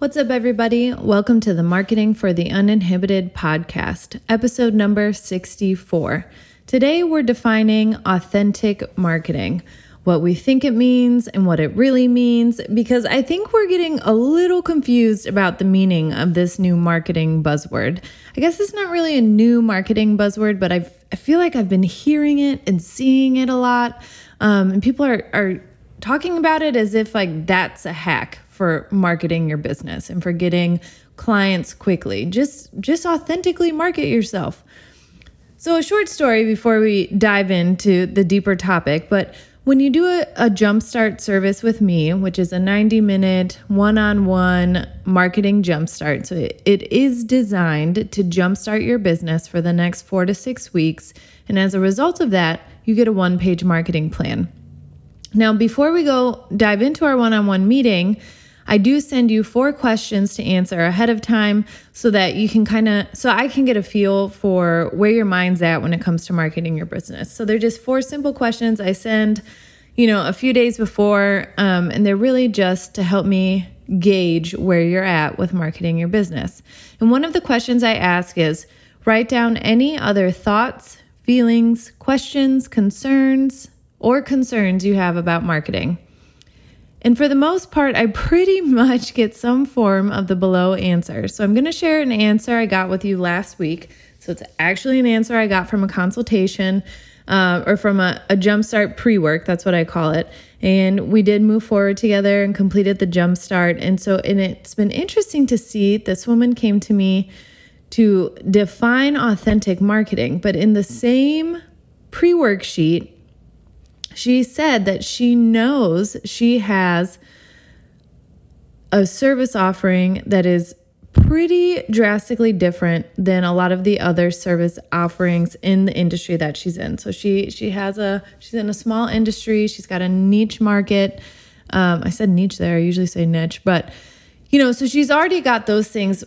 What's up, everybody? Welcome to the Marketing for the Uninhibited podcast, episode number 64. Today, we're defining authentic marketing, what we think it means and what it really means, because I think we're getting a little confused about the meaning of this new marketing buzzword. I guess it's not really a new marketing buzzword, but I've, I feel like I've been hearing it and seeing it a lot. Um, and people are, are talking about it as if like that's a hack for marketing your business and for getting clients quickly. Just just authentically market yourself. So a short story before we dive into the deeper topic, but when you do a, a jumpstart service with me, which is a 90 minute one on one marketing jumpstart, so it, it is designed to jumpstart your business for the next four to six weeks. And as a result of that, you get a one page marketing plan. Now, before we go dive into our one on one meeting, I do send you four questions to answer ahead of time so that you can kind of, so I can get a feel for where your mind's at when it comes to marketing your business. So they're just four simple questions I send, you know, a few days before, um, and they're really just to help me gauge where you're at with marketing your business. And one of the questions I ask is write down any other thoughts, feelings, questions, concerns, or concerns you have about marketing. And for the most part, I pretty much get some form of the below answer. So I'm going to share an answer I got with you last week. So it's actually an answer I got from a consultation uh, or from a, a jumpstart pre work. That's what I call it. And we did move forward together and completed the jumpstart. And so, and it's been interesting to see this woman came to me to define authentic marketing, but in the same pre worksheet, she said that she knows she has a service offering that is pretty drastically different than a lot of the other service offerings in the industry that she's in. So she she has a she's in a small industry. She's got a niche market. Um, I said niche there. I usually say niche, but you know, so she's already got those things.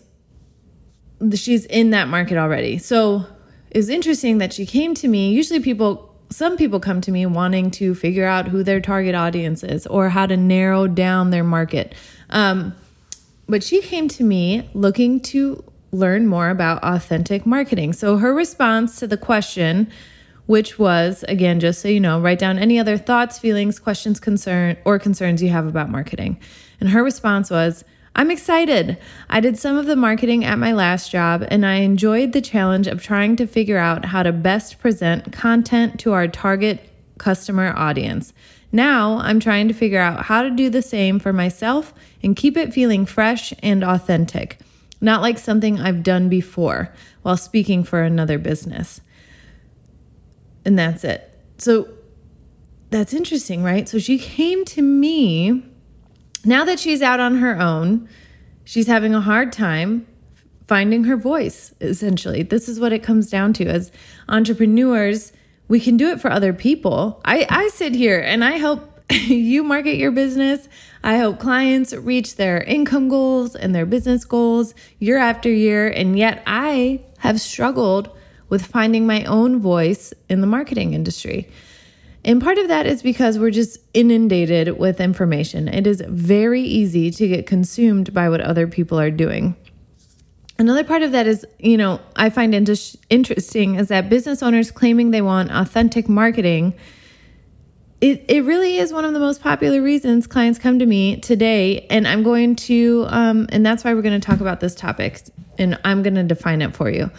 She's in that market already. So it's interesting that she came to me. Usually, people some people come to me wanting to figure out who their target audience is or how to narrow down their market. Um, but she came to me looking to learn more about authentic marketing. So her response to the question, which was again, just so you know, write down any other thoughts, feelings, questions, concern, or concerns you have about marketing. And her response was, I'm excited. I did some of the marketing at my last job, and I enjoyed the challenge of trying to figure out how to best present content to our target customer audience. Now I'm trying to figure out how to do the same for myself and keep it feeling fresh and authentic, not like something I've done before while speaking for another business. And that's it. So that's interesting, right? So she came to me now that she's out on her own, she's having a hard time finding her voice, essentially. This is what it comes down to. As entrepreneurs, we can do it for other people. I, I sit here and I help you market your business. I help clients reach their income goals and their business goals year after year. And yet I have struggled with finding my own voice in the marketing industry. And part of that is because we're just inundated with information. It is very easy to get consumed by what other people are doing. Another part of that is, you know, I find inter- interesting is that business owners claiming they want authentic marketing. It, it really is one of the most popular reasons clients come to me today. And I'm going to, um, and that's why we're going to talk about this topic. And I'm going to define it for you.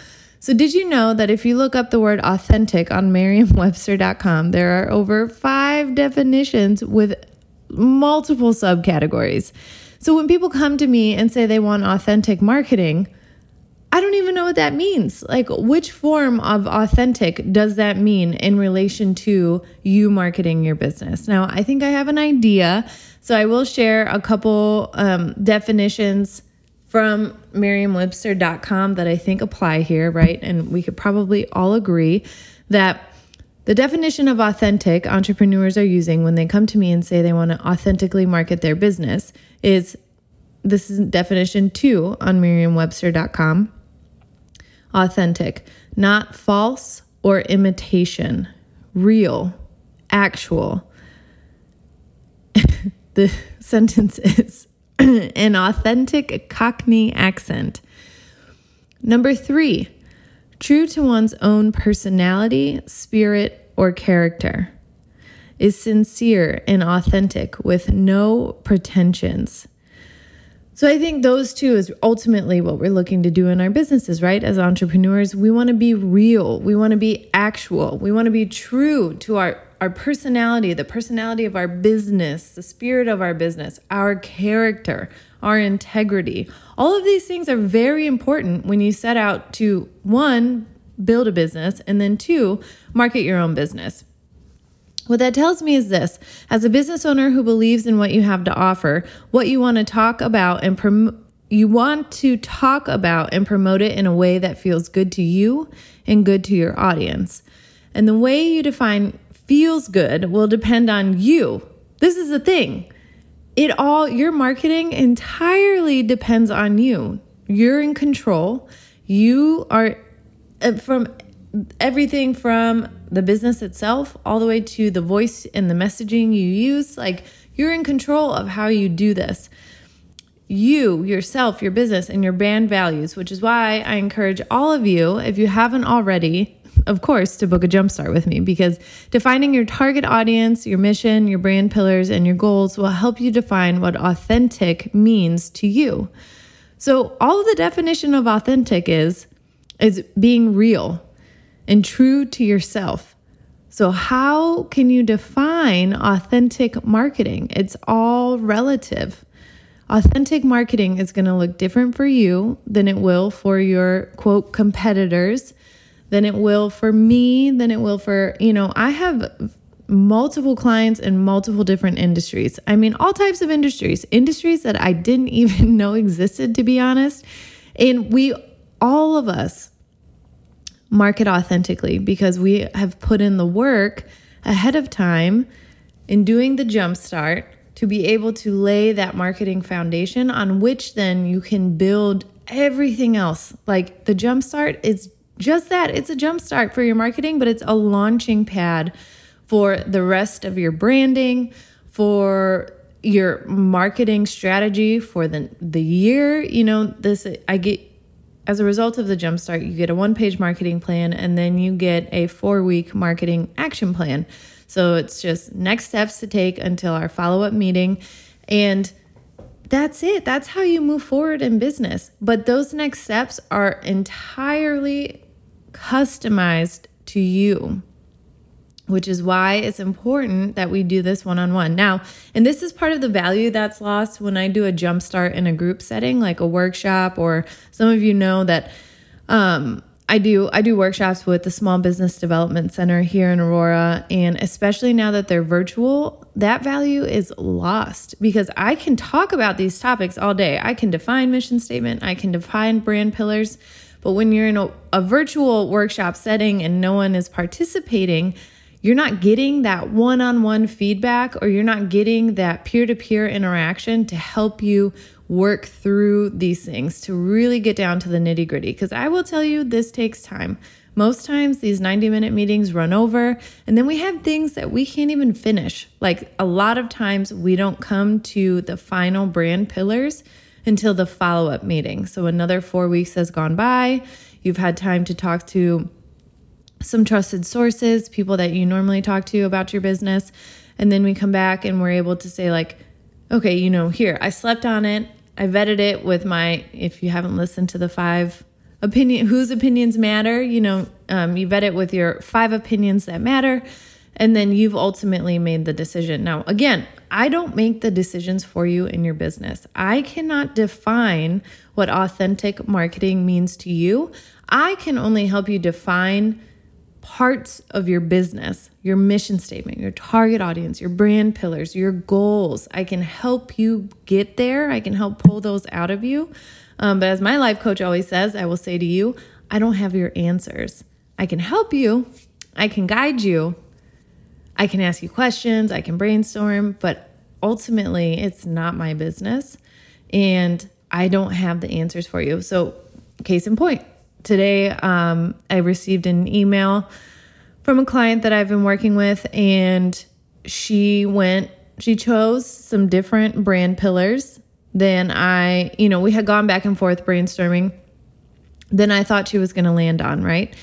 So, did you know that if you look up the word authentic on merriam-webster.com, there are over five definitions with multiple subcategories? So, when people come to me and say they want authentic marketing, I don't even know what that means. Like, which form of authentic does that mean in relation to you marketing your business? Now, I think I have an idea. So, I will share a couple um, definitions from merriam-webster.com that I think apply here, right? And we could probably all agree that the definition of authentic entrepreneurs are using when they come to me and say they want to authentically market their business is this is definition 2 on merriam-webster.com. Authentic, not false or imitation, real, actual. the sentence is an authentic Cockney accent. Number three, true to one's own personality, spirit, or character, is sincere and authentic with no pretensions. So I think those two is ultimately what we're looking to do in our businesses, right? As entrepreneurs, we want to be real, we want to be actual, we want to be true to our our personality, the personality of our business, the spirit of our business, our character, our integrity. All of these things are very important when you set out to one, build a business, and then two, market your own business. What that tells me is this as a business owner who believes in what you have to offer, what you want to talk about and promote. You want to talk about and promote it in a way that feels good to you and good to your audience. And the way you define feels good will depend on you. This is the thing. It all, your marketing entirely depends on you. You're in control. You are uh, from everything from the business itself all the way to the voice and the messaging you use. Like you're in control of how you do this. You, yourself, your business, and your brand values, which is why I encourage all of you, if you haven't already, of course, to book a jumpstart with me because defining your target audience, your mission, your brand pillars, and your goals will help you define what authentic means to you. So, all the definition of authentic is is being real and true to yourself. So, how can you define authentic marketing? It's all relative. Authentic marketing is going to look different for you than it will for your quote competitors than it will for me, than it will for, you know, I have multiple clients in multiple different industries. I mean, all types of industries, industries that I didn't even know existed, to be honest. And we, all of us, market authentically because we have put in the work ahead of time in doing the jump start to be able to lay that marketing foundation on which then you can build everything else. Like the jump start is just that it's a jump start for your marketing, but it's a launching pad for the rest of your branding, for your marketing strategy for the the year. You know, this I get as a result of the jumpstart, you get a one-page marketing plan and then you get a four-week marketing action plan. So it's just next steps to take until our follow-up meeting and that's it. That's how you move forward in business. But those next steps are entirely customized to you, which is why it's important that we do this one on one. Now, and this is part of the value that's lost when I do a jumpstart in a group setting, like a workshop, or some of you know that. Um, I do I do workshops with the Small Business Development Center here in Aurora and especially now that they're virtual, that value is lost because I can talk about these topics all day. I can define mission statement, I can define brand pillars, but when you're in a, a virtual workshop setting and no one is participating, you're not getting that one on one feedback or you're not getting that peer to peer interaction to help you work through these things to really get down to the nitty gritty. Because I will tell you, this takes time. Most times, these 90 minute meetings run over, and then we have things that we can't even finish. Like a lot of times, we don't come to the final brand pillars until the follow up meeting. So another four weeks has gone by. You've had time to talk to some trusted sources, people that you normally talk to about your business. And then we come back and we're able to say, like, okay, you know, here, I slept on it. I vetted it with my, if you haven't listened to the five opinion, whose opinions matter, you know, um, you vet it with your five opinions that matter. And then you've ultimately made the decision. Now, again, I don't make the decisions for you in your business. I cannot define what authentic marketing means to you. I can only help you define parts of your business, your mission statement, your target audience, your brand pillars, your goals. I can help you get there. I can help pull those out of you. Um, but as my life coach always says, I will say to you, I don't have your answers. I can help you, I can guide you, I can ask you questions, I can brainstorm, but ultimately, it's not my business. And I don't have the answers for you. So, case in point, today um, I received an email from a client that I've been working with, and she went, she chose some different brand pillars than I, you know, we had gone back and forth brainstorming than I thought she was going to land on, right?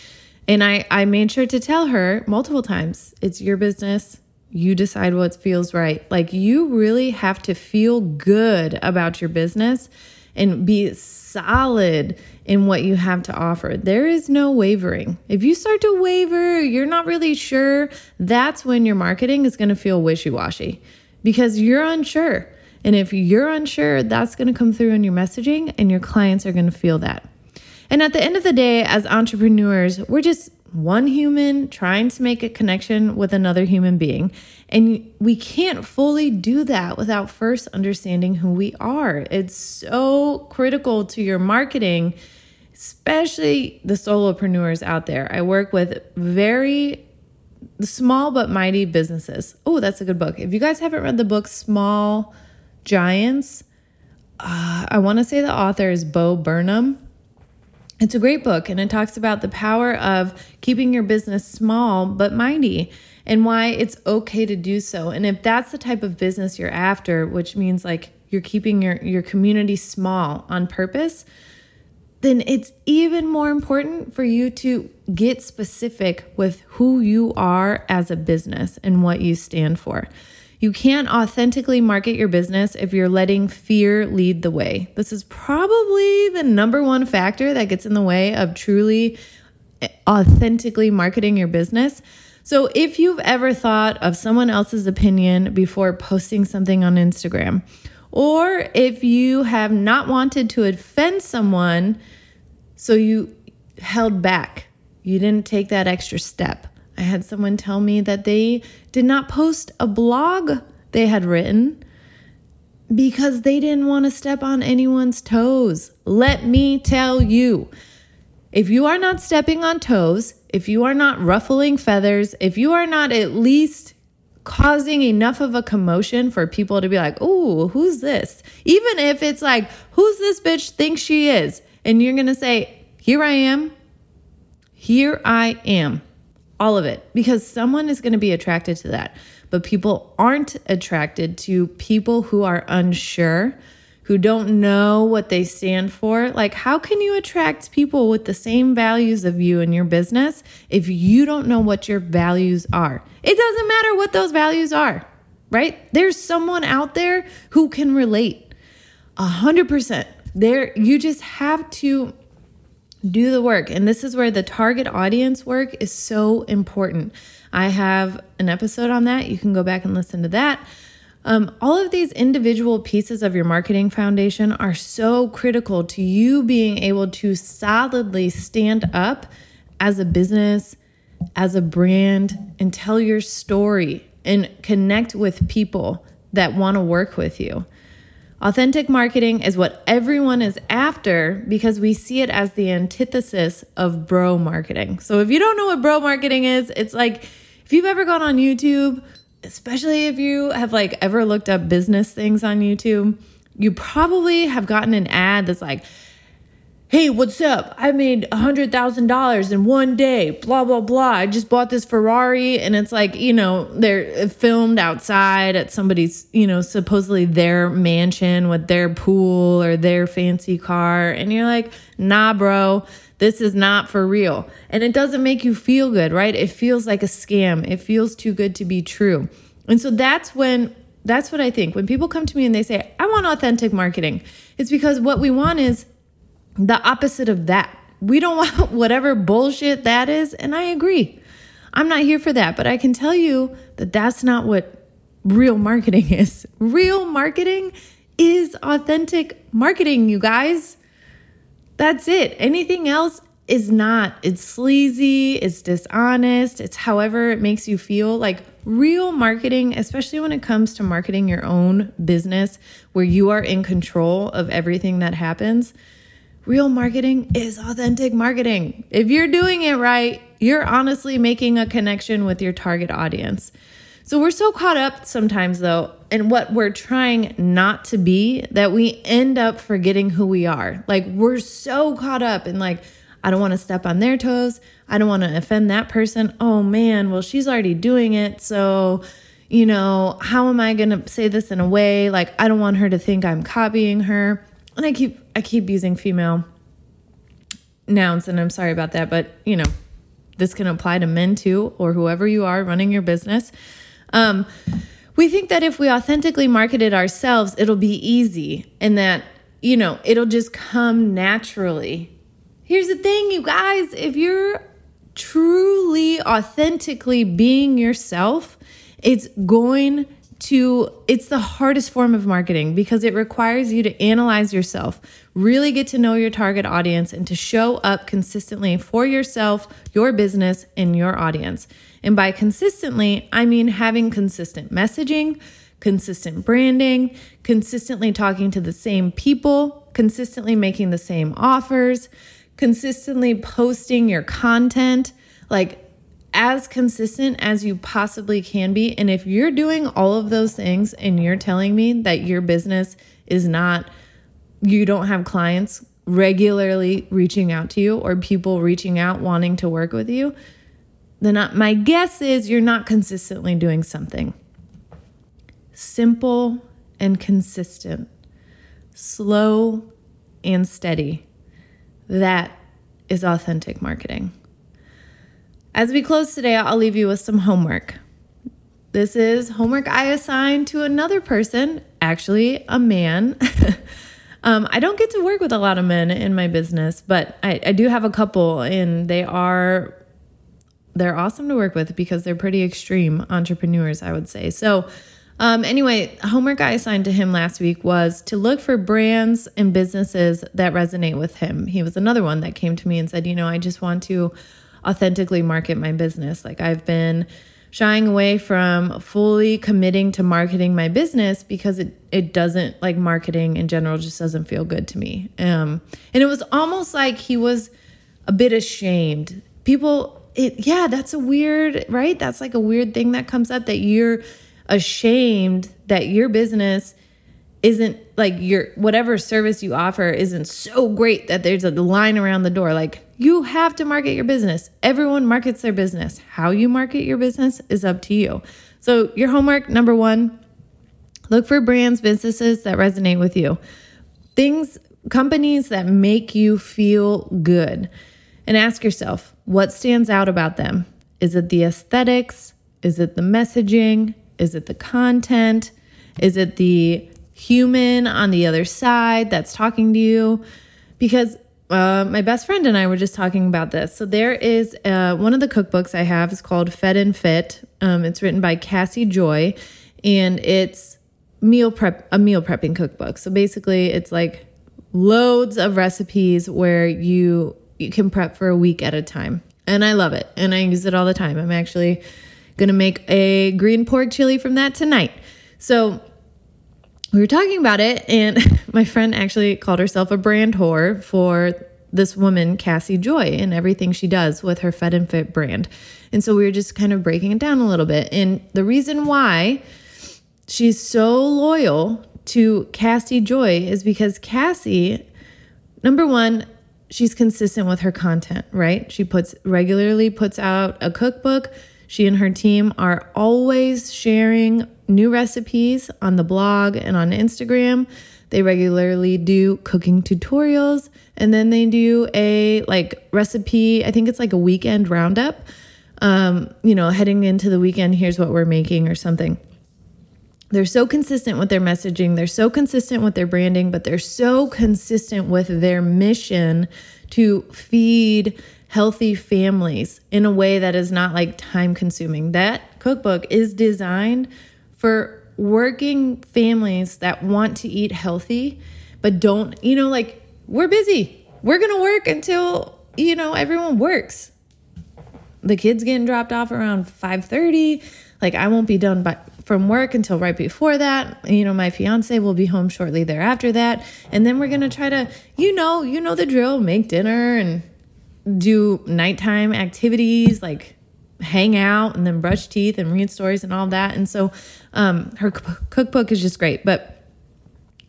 And I, I made sure to tell her multiple times it's your business. You decide what feels right. Like, you really have to feel good about your business and be solid in what you have to offer. There is no wavering. If you start to waver, you're not really sure, that's when your marketing is going to feel wishy washy because you're unsure. And if you're unsure, that's going to come through in your messaging, and your clients are going to feel that. And at the end of the day, as entrepreneurs, we're just one human trying to make a connection with another human being. And we can't fully do that without first understanding who we are. It's so critical to your marketing, especially the solopreneurs out there. I work with very small but mighty businesses. Oh, that's a good book. If you guys haven't read the book Small Giants, uh, I want to say the author is Bo Burlingham. It's a great book and it talks about the power of keeping your business small but mighty and why it's okay to do so. And if that's the type of business you're after, which means like you're keeping your, your community small on purpose, then it's even more important for you to get specific with who you are as a business and what you stand for. You can't authentically market your business if you're letting fear lead the way. This is probably the number one factor that gets in the way of truly eh, authentically marketing your business. So, if you've ever thought of someone else's opinion before posting something on Instagram, or if you have not wanted to offend someone, so you held back, you didn't take that extra step, I had someone tell me that they did not post a blog they had written because they didn't want to step on anyone's toes. Let me tell you, if you are not stepping on toes, if you are not ruffling feathers, if you are not at least causing enough of a commotion for people to be like, oh, who's this? Even if it's like, who's this bitch thinks she is? And you're going to say, here I am. Here I am all of it, because someone is going to be attracted to that. But people aren't attracted to people who are unsure, who don't know what they stand for. Like, how can you attract people with the same values of you and your business if you don't know what your values are? It doesn't matter what those values are, right? There's someone out there who can relate. A hundred percent. There, you just have to do the work. And this is where the target audience work is so important. I have an episode on that. You can go back and listen to that. Um, all of these individual pieces of your marketing foundation are so critical to you being able to solidly stand up as a business, as a brand, and tell your story and connect with people that want to work with you. Authentic marketing is what everyone is after because we see it as the antithesis of bro marketing. So if you don't know what bro marketing is, it's like if you've ever gone on YouTube, especially if you have like ever looked up business things on YouTube, you probably have gotten an ad that's like hey, what's up? I made a $100,000 in one day, blah, blah, blah. I just bought this Ferrari. And it's like, you know, they're filmed outside at somebody's, you know, supposedly their mansion with their pool or their fancy car. And you're like, nah, bro, this is not for real. And it doesn't make you feel good, right? It feels like a scam. It feels too good to be true. And so that's when that's what I think. When people come to me and they say, I want authentic marketing, it's because what we want is the opposite of that. We don't want whatever bullshit that is. And I agree. I'm not here for that. But I can tell you that that's not what real marketing is. Real marketing is authentic marketing, you guys. That's it. Anything else is not. It's sleazy, it's dishonest, it's however it makes you feel. Like real marketing, especially when it comes to marketing your own business where you are in control of everything that happens real marketing is authentic marketing. If you're doing it right, you're honestly making a connection with your target audience. So we're so caught up sometimes, though, in what we're trying not to be that we end up forgetting who we are. Like, we're so caught up in, like, I don't want to step on their toes. I don't want to offend that person. Oh man, well, she's already doing it. So, you know, how am I going to say this in a way like I don't want her to think I'm copying her? And I keep I keep using female nouns and I'm sorry about that, but you know, this can apply to men too or whoever you are running your business. Um, we think that if we authentically market it ourselves, it'll be easy and that, you know, it'll just come naturally. Here's the thing, you guys, if you're truly authentically being yourself, it's going to it's the hardest form of marketing because it requires you to analyze yourself, really get to know your target audience and to show up consistently for yourself, your business and your audience. And by consistently, I mean having consistent messaging, consistent branding, consistently talking to the same people, consistently making the same offers, consistently posting your content, like as consistent as you possibly can be. And if you're doing all of those things and you're telling me that your business is not, you don't have clients regularly reaching out to you or people reaching out wanting to work with you, then my guess is you're not consistently doing something. Simple and consistent, slow and steady. That is authentic marketing. As we close today, I'll leave you with some homework. This is homework I assigned to another person, actually, a man. um, I don't get to work with a lot of men in my business, but I, I do have a couple, and they are they're awesome to work with because they're pretty extreme entrepreneurs, I would say. So, um, anyway, homework I assigned to him last week was to look for brands and businesses that resonate with him. He was another one that came to me and said, You know, I just want to authentically market my business. Like I've been shying away from fully committing to marketing my business because it it doesn't like marketing in general just doesn't feel good to me. Um and it was almost like he was a bit ashamed. People it yeah, that's a weird, right? That's like a weird thing that comes up that you're ashamed that your business isn't like your whatever service you offer isn't so great that there's a line around the door like you have to market your business. Everyone markets their business. How you market your business is up to you. So your homework number 1 look for brands businesses that resonate with you. Things companies that make you feel good. And ask yourself what stands out about them? Is it the aesthetics? Is it the messaging? Is it the content? Is it the human on the other side that's talking to you? Because uh, my best friend and I were just talking about this. So there is uh, one of the cookbooks I have is called Fed and Fit. Um, it's written by Cassy Joy, and it's meal prep a meal prepping cookbook. So basically, it's like loads of recipes where you you can prep for a week at a time, and I love it, and I use it all the time. I'm actually gonna make a green pork chili from that tonight. So we were talking about it, and my friend actually called herself a brand whore for this woman, Cassy Joy, and everything she does with her Fed and Fit brand. And so we were just kind of breaking it down a little bit. And the reason why she's so loyal to Cassy Joy is because Cassy, number one, she's consistent with her content, right? She puts regularly puts out a cookbook. She and her team are always sharing new recipes on the blog and on Instagram. They regularly do cooking tutorials and then they do a like recipe, I think it's like a weekend roundup. Um, you know, heading into the weekend, here's what we're making or something. They're so consistent with their messaging, they're so consistent with their branding, but they're so consistent with their mission to feed healthy families in a way that is not like time consuming. That cookbook is designed for working families that want to eat healthy but don't, you know, like we're busy. We're going to work until, you know, everyone works. The kids getting dropped off around 5:30. Like I won't be done by from work until right before that. You know, my fiance will be home shortly thereafter that. And then we're going to try to, you know, you know the drill, make dinner and do nighttime activities like hang out and then brush teeth and read stories and all that. And so um, her cookbook is just great. But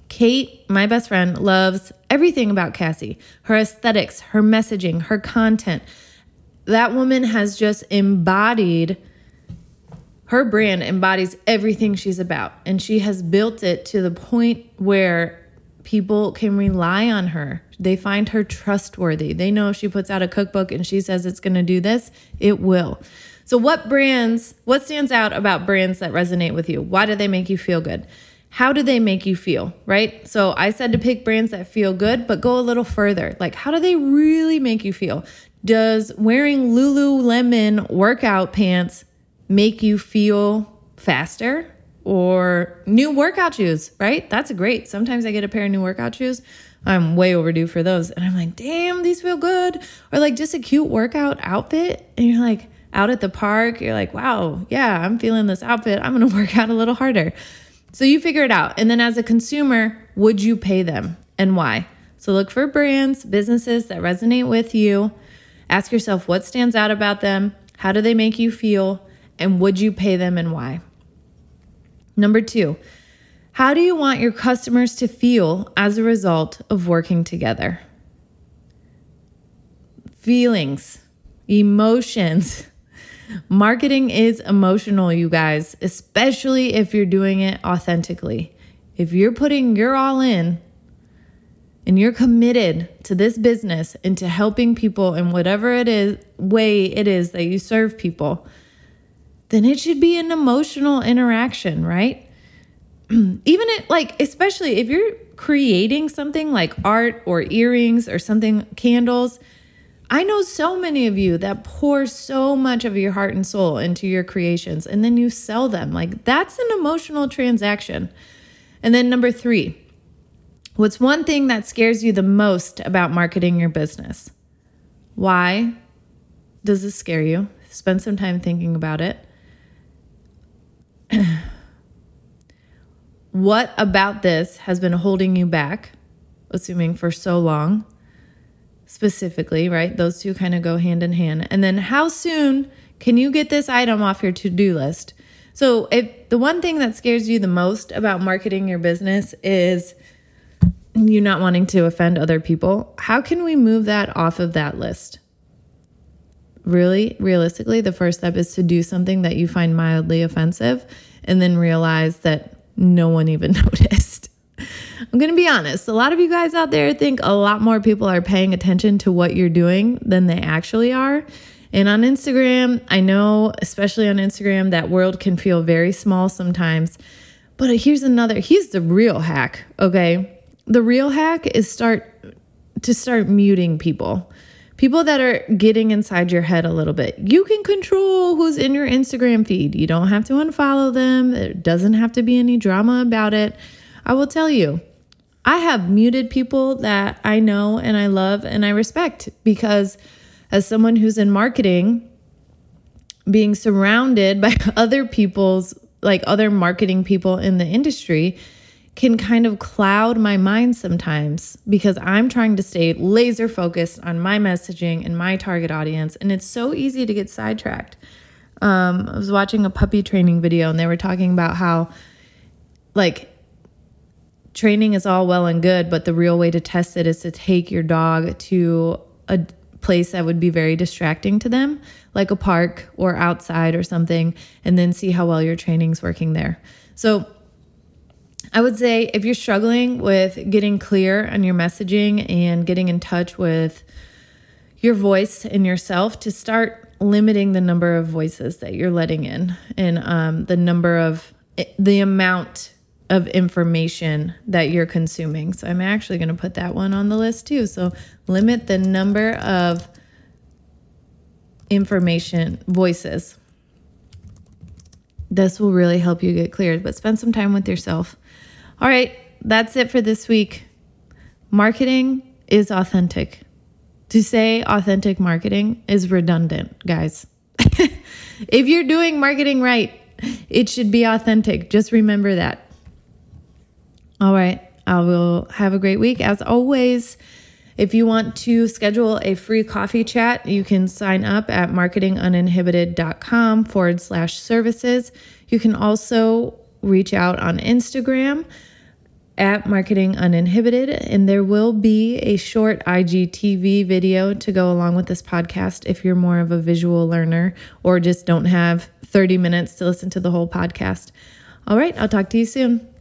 Kate, my best friend, loves everything about Cassy her aesthetics, her messaging, her content. That woman has just embodied her brand, embodies everything she's about. And she has built it to the point where people can rely on her. They find her trustworthy. They know if she puts out a cookbook and she says it's going to do this, it will. So, what brands, what stands out about brands that resonate with you? Why do they make you feel good? how do they make you feel, right? So I said to pick brands that feel good, but go a little further. Like, how do they really make you feel? Does wearing Lululemon workout pants make you feel faster? Or new workout shoes, right? That's great. Sometimes I get a pair of new workout shoes. I'm way overdue for those. And I'm like, damn, these feel good. Or like just a cute workout outfit. And you're like, out at the park, you're like, wow, yeah, I'm feeling this outfit. I'm going to work out a little harder. So you figure it out. And then as a consumer, would you pay them and why? So look for brands, businesses that resonate with you. Ask yourself what stands out about them, how do they make you feel, and would you pay them and why? Number two, how do you want your customers to feel as a result of working together? Feelings, emotions, Marketing is emotional, you guys, especially if you're doing it authentically. If you're putting your all in and you're committed to this business and to helping people in whatever it is way it is that you serve people, then it should be an emotional interaction, right? Even it like especially if you're creating something like art or earrings or something candles, I know so many of you that pour so much of your heart and soul into your creations and then you sell them. Like that's an emotional transaction. And then number three, what's one thing that scares you the most about marketing your business? Why does this scare you? Spend some time thinking about it. What about this has been holding you back, assuming for so long? specifically, right? Those two kind of go hand in hand. And then how soon can you get this item off your to do list? So, if the one thing that scares you the most about marketing your business is you not wanting to offend other people, how can we move that off of that list? Really, realistically, the first step is to do something that you find mildly offensive and then realize that no one even noticed. I'm going to be honest. A lot of you guys out there think a lot more people are paying attention to what you're doing than they actually are. And on Instagram, I know, especially on Instagram, that world can feel very small sometimes. But here's another, here's the real hack, okay? The real hack is start to start muting people. People that are getting inside your head a little bit. You can control who's in your Instagram feed. You don't have to unfollow them. There doesn't have to be any drama about it. I will tell you, I have muted people that I know and I love and I respect because, as someone who's in marketing, being surrounded by other people's, like other marketing people in the industry, can kind of cloud my mind sometimes because I'm trying to stay laser focused on my messaging and my target audience. And it's so easy to get sidetracked. Um, I was watching a puppy training video and they were talking about how, like, training is all well and good, but the real way to test it is to take your dog to a place that would be very distracting to them, like a park or outside or something, and then see how well your training's working there. So, I would say if you're struggling with getting clear on your messaging and getting in touch with your voice and yourself, to start limiting the number of voices that you're letting in and um, the number of the amount of information that you're consuming. So I'm actually going to put that one on the list too. So limit the number of information voices. This will really help you get cleared, but spend some time with yourself. All right, that's it for this week. Marketing is authentic. To say authentic marketing is redundant, guys. if you're doing marketing right, it should be authentic. Just remember that. All right. I will have a great week. As always, if you want to schedule a free coffee chat, you can sign up at marketinguninhibited.com forward slash services. You can also reach out on Instagram at Marketing Uninhibited, and there will be a short IGTV video to go along with this podcast if you're more of a visual learner or just don't have 30 minutes to listen to the whole podcast. All right, I'll talk to you soon.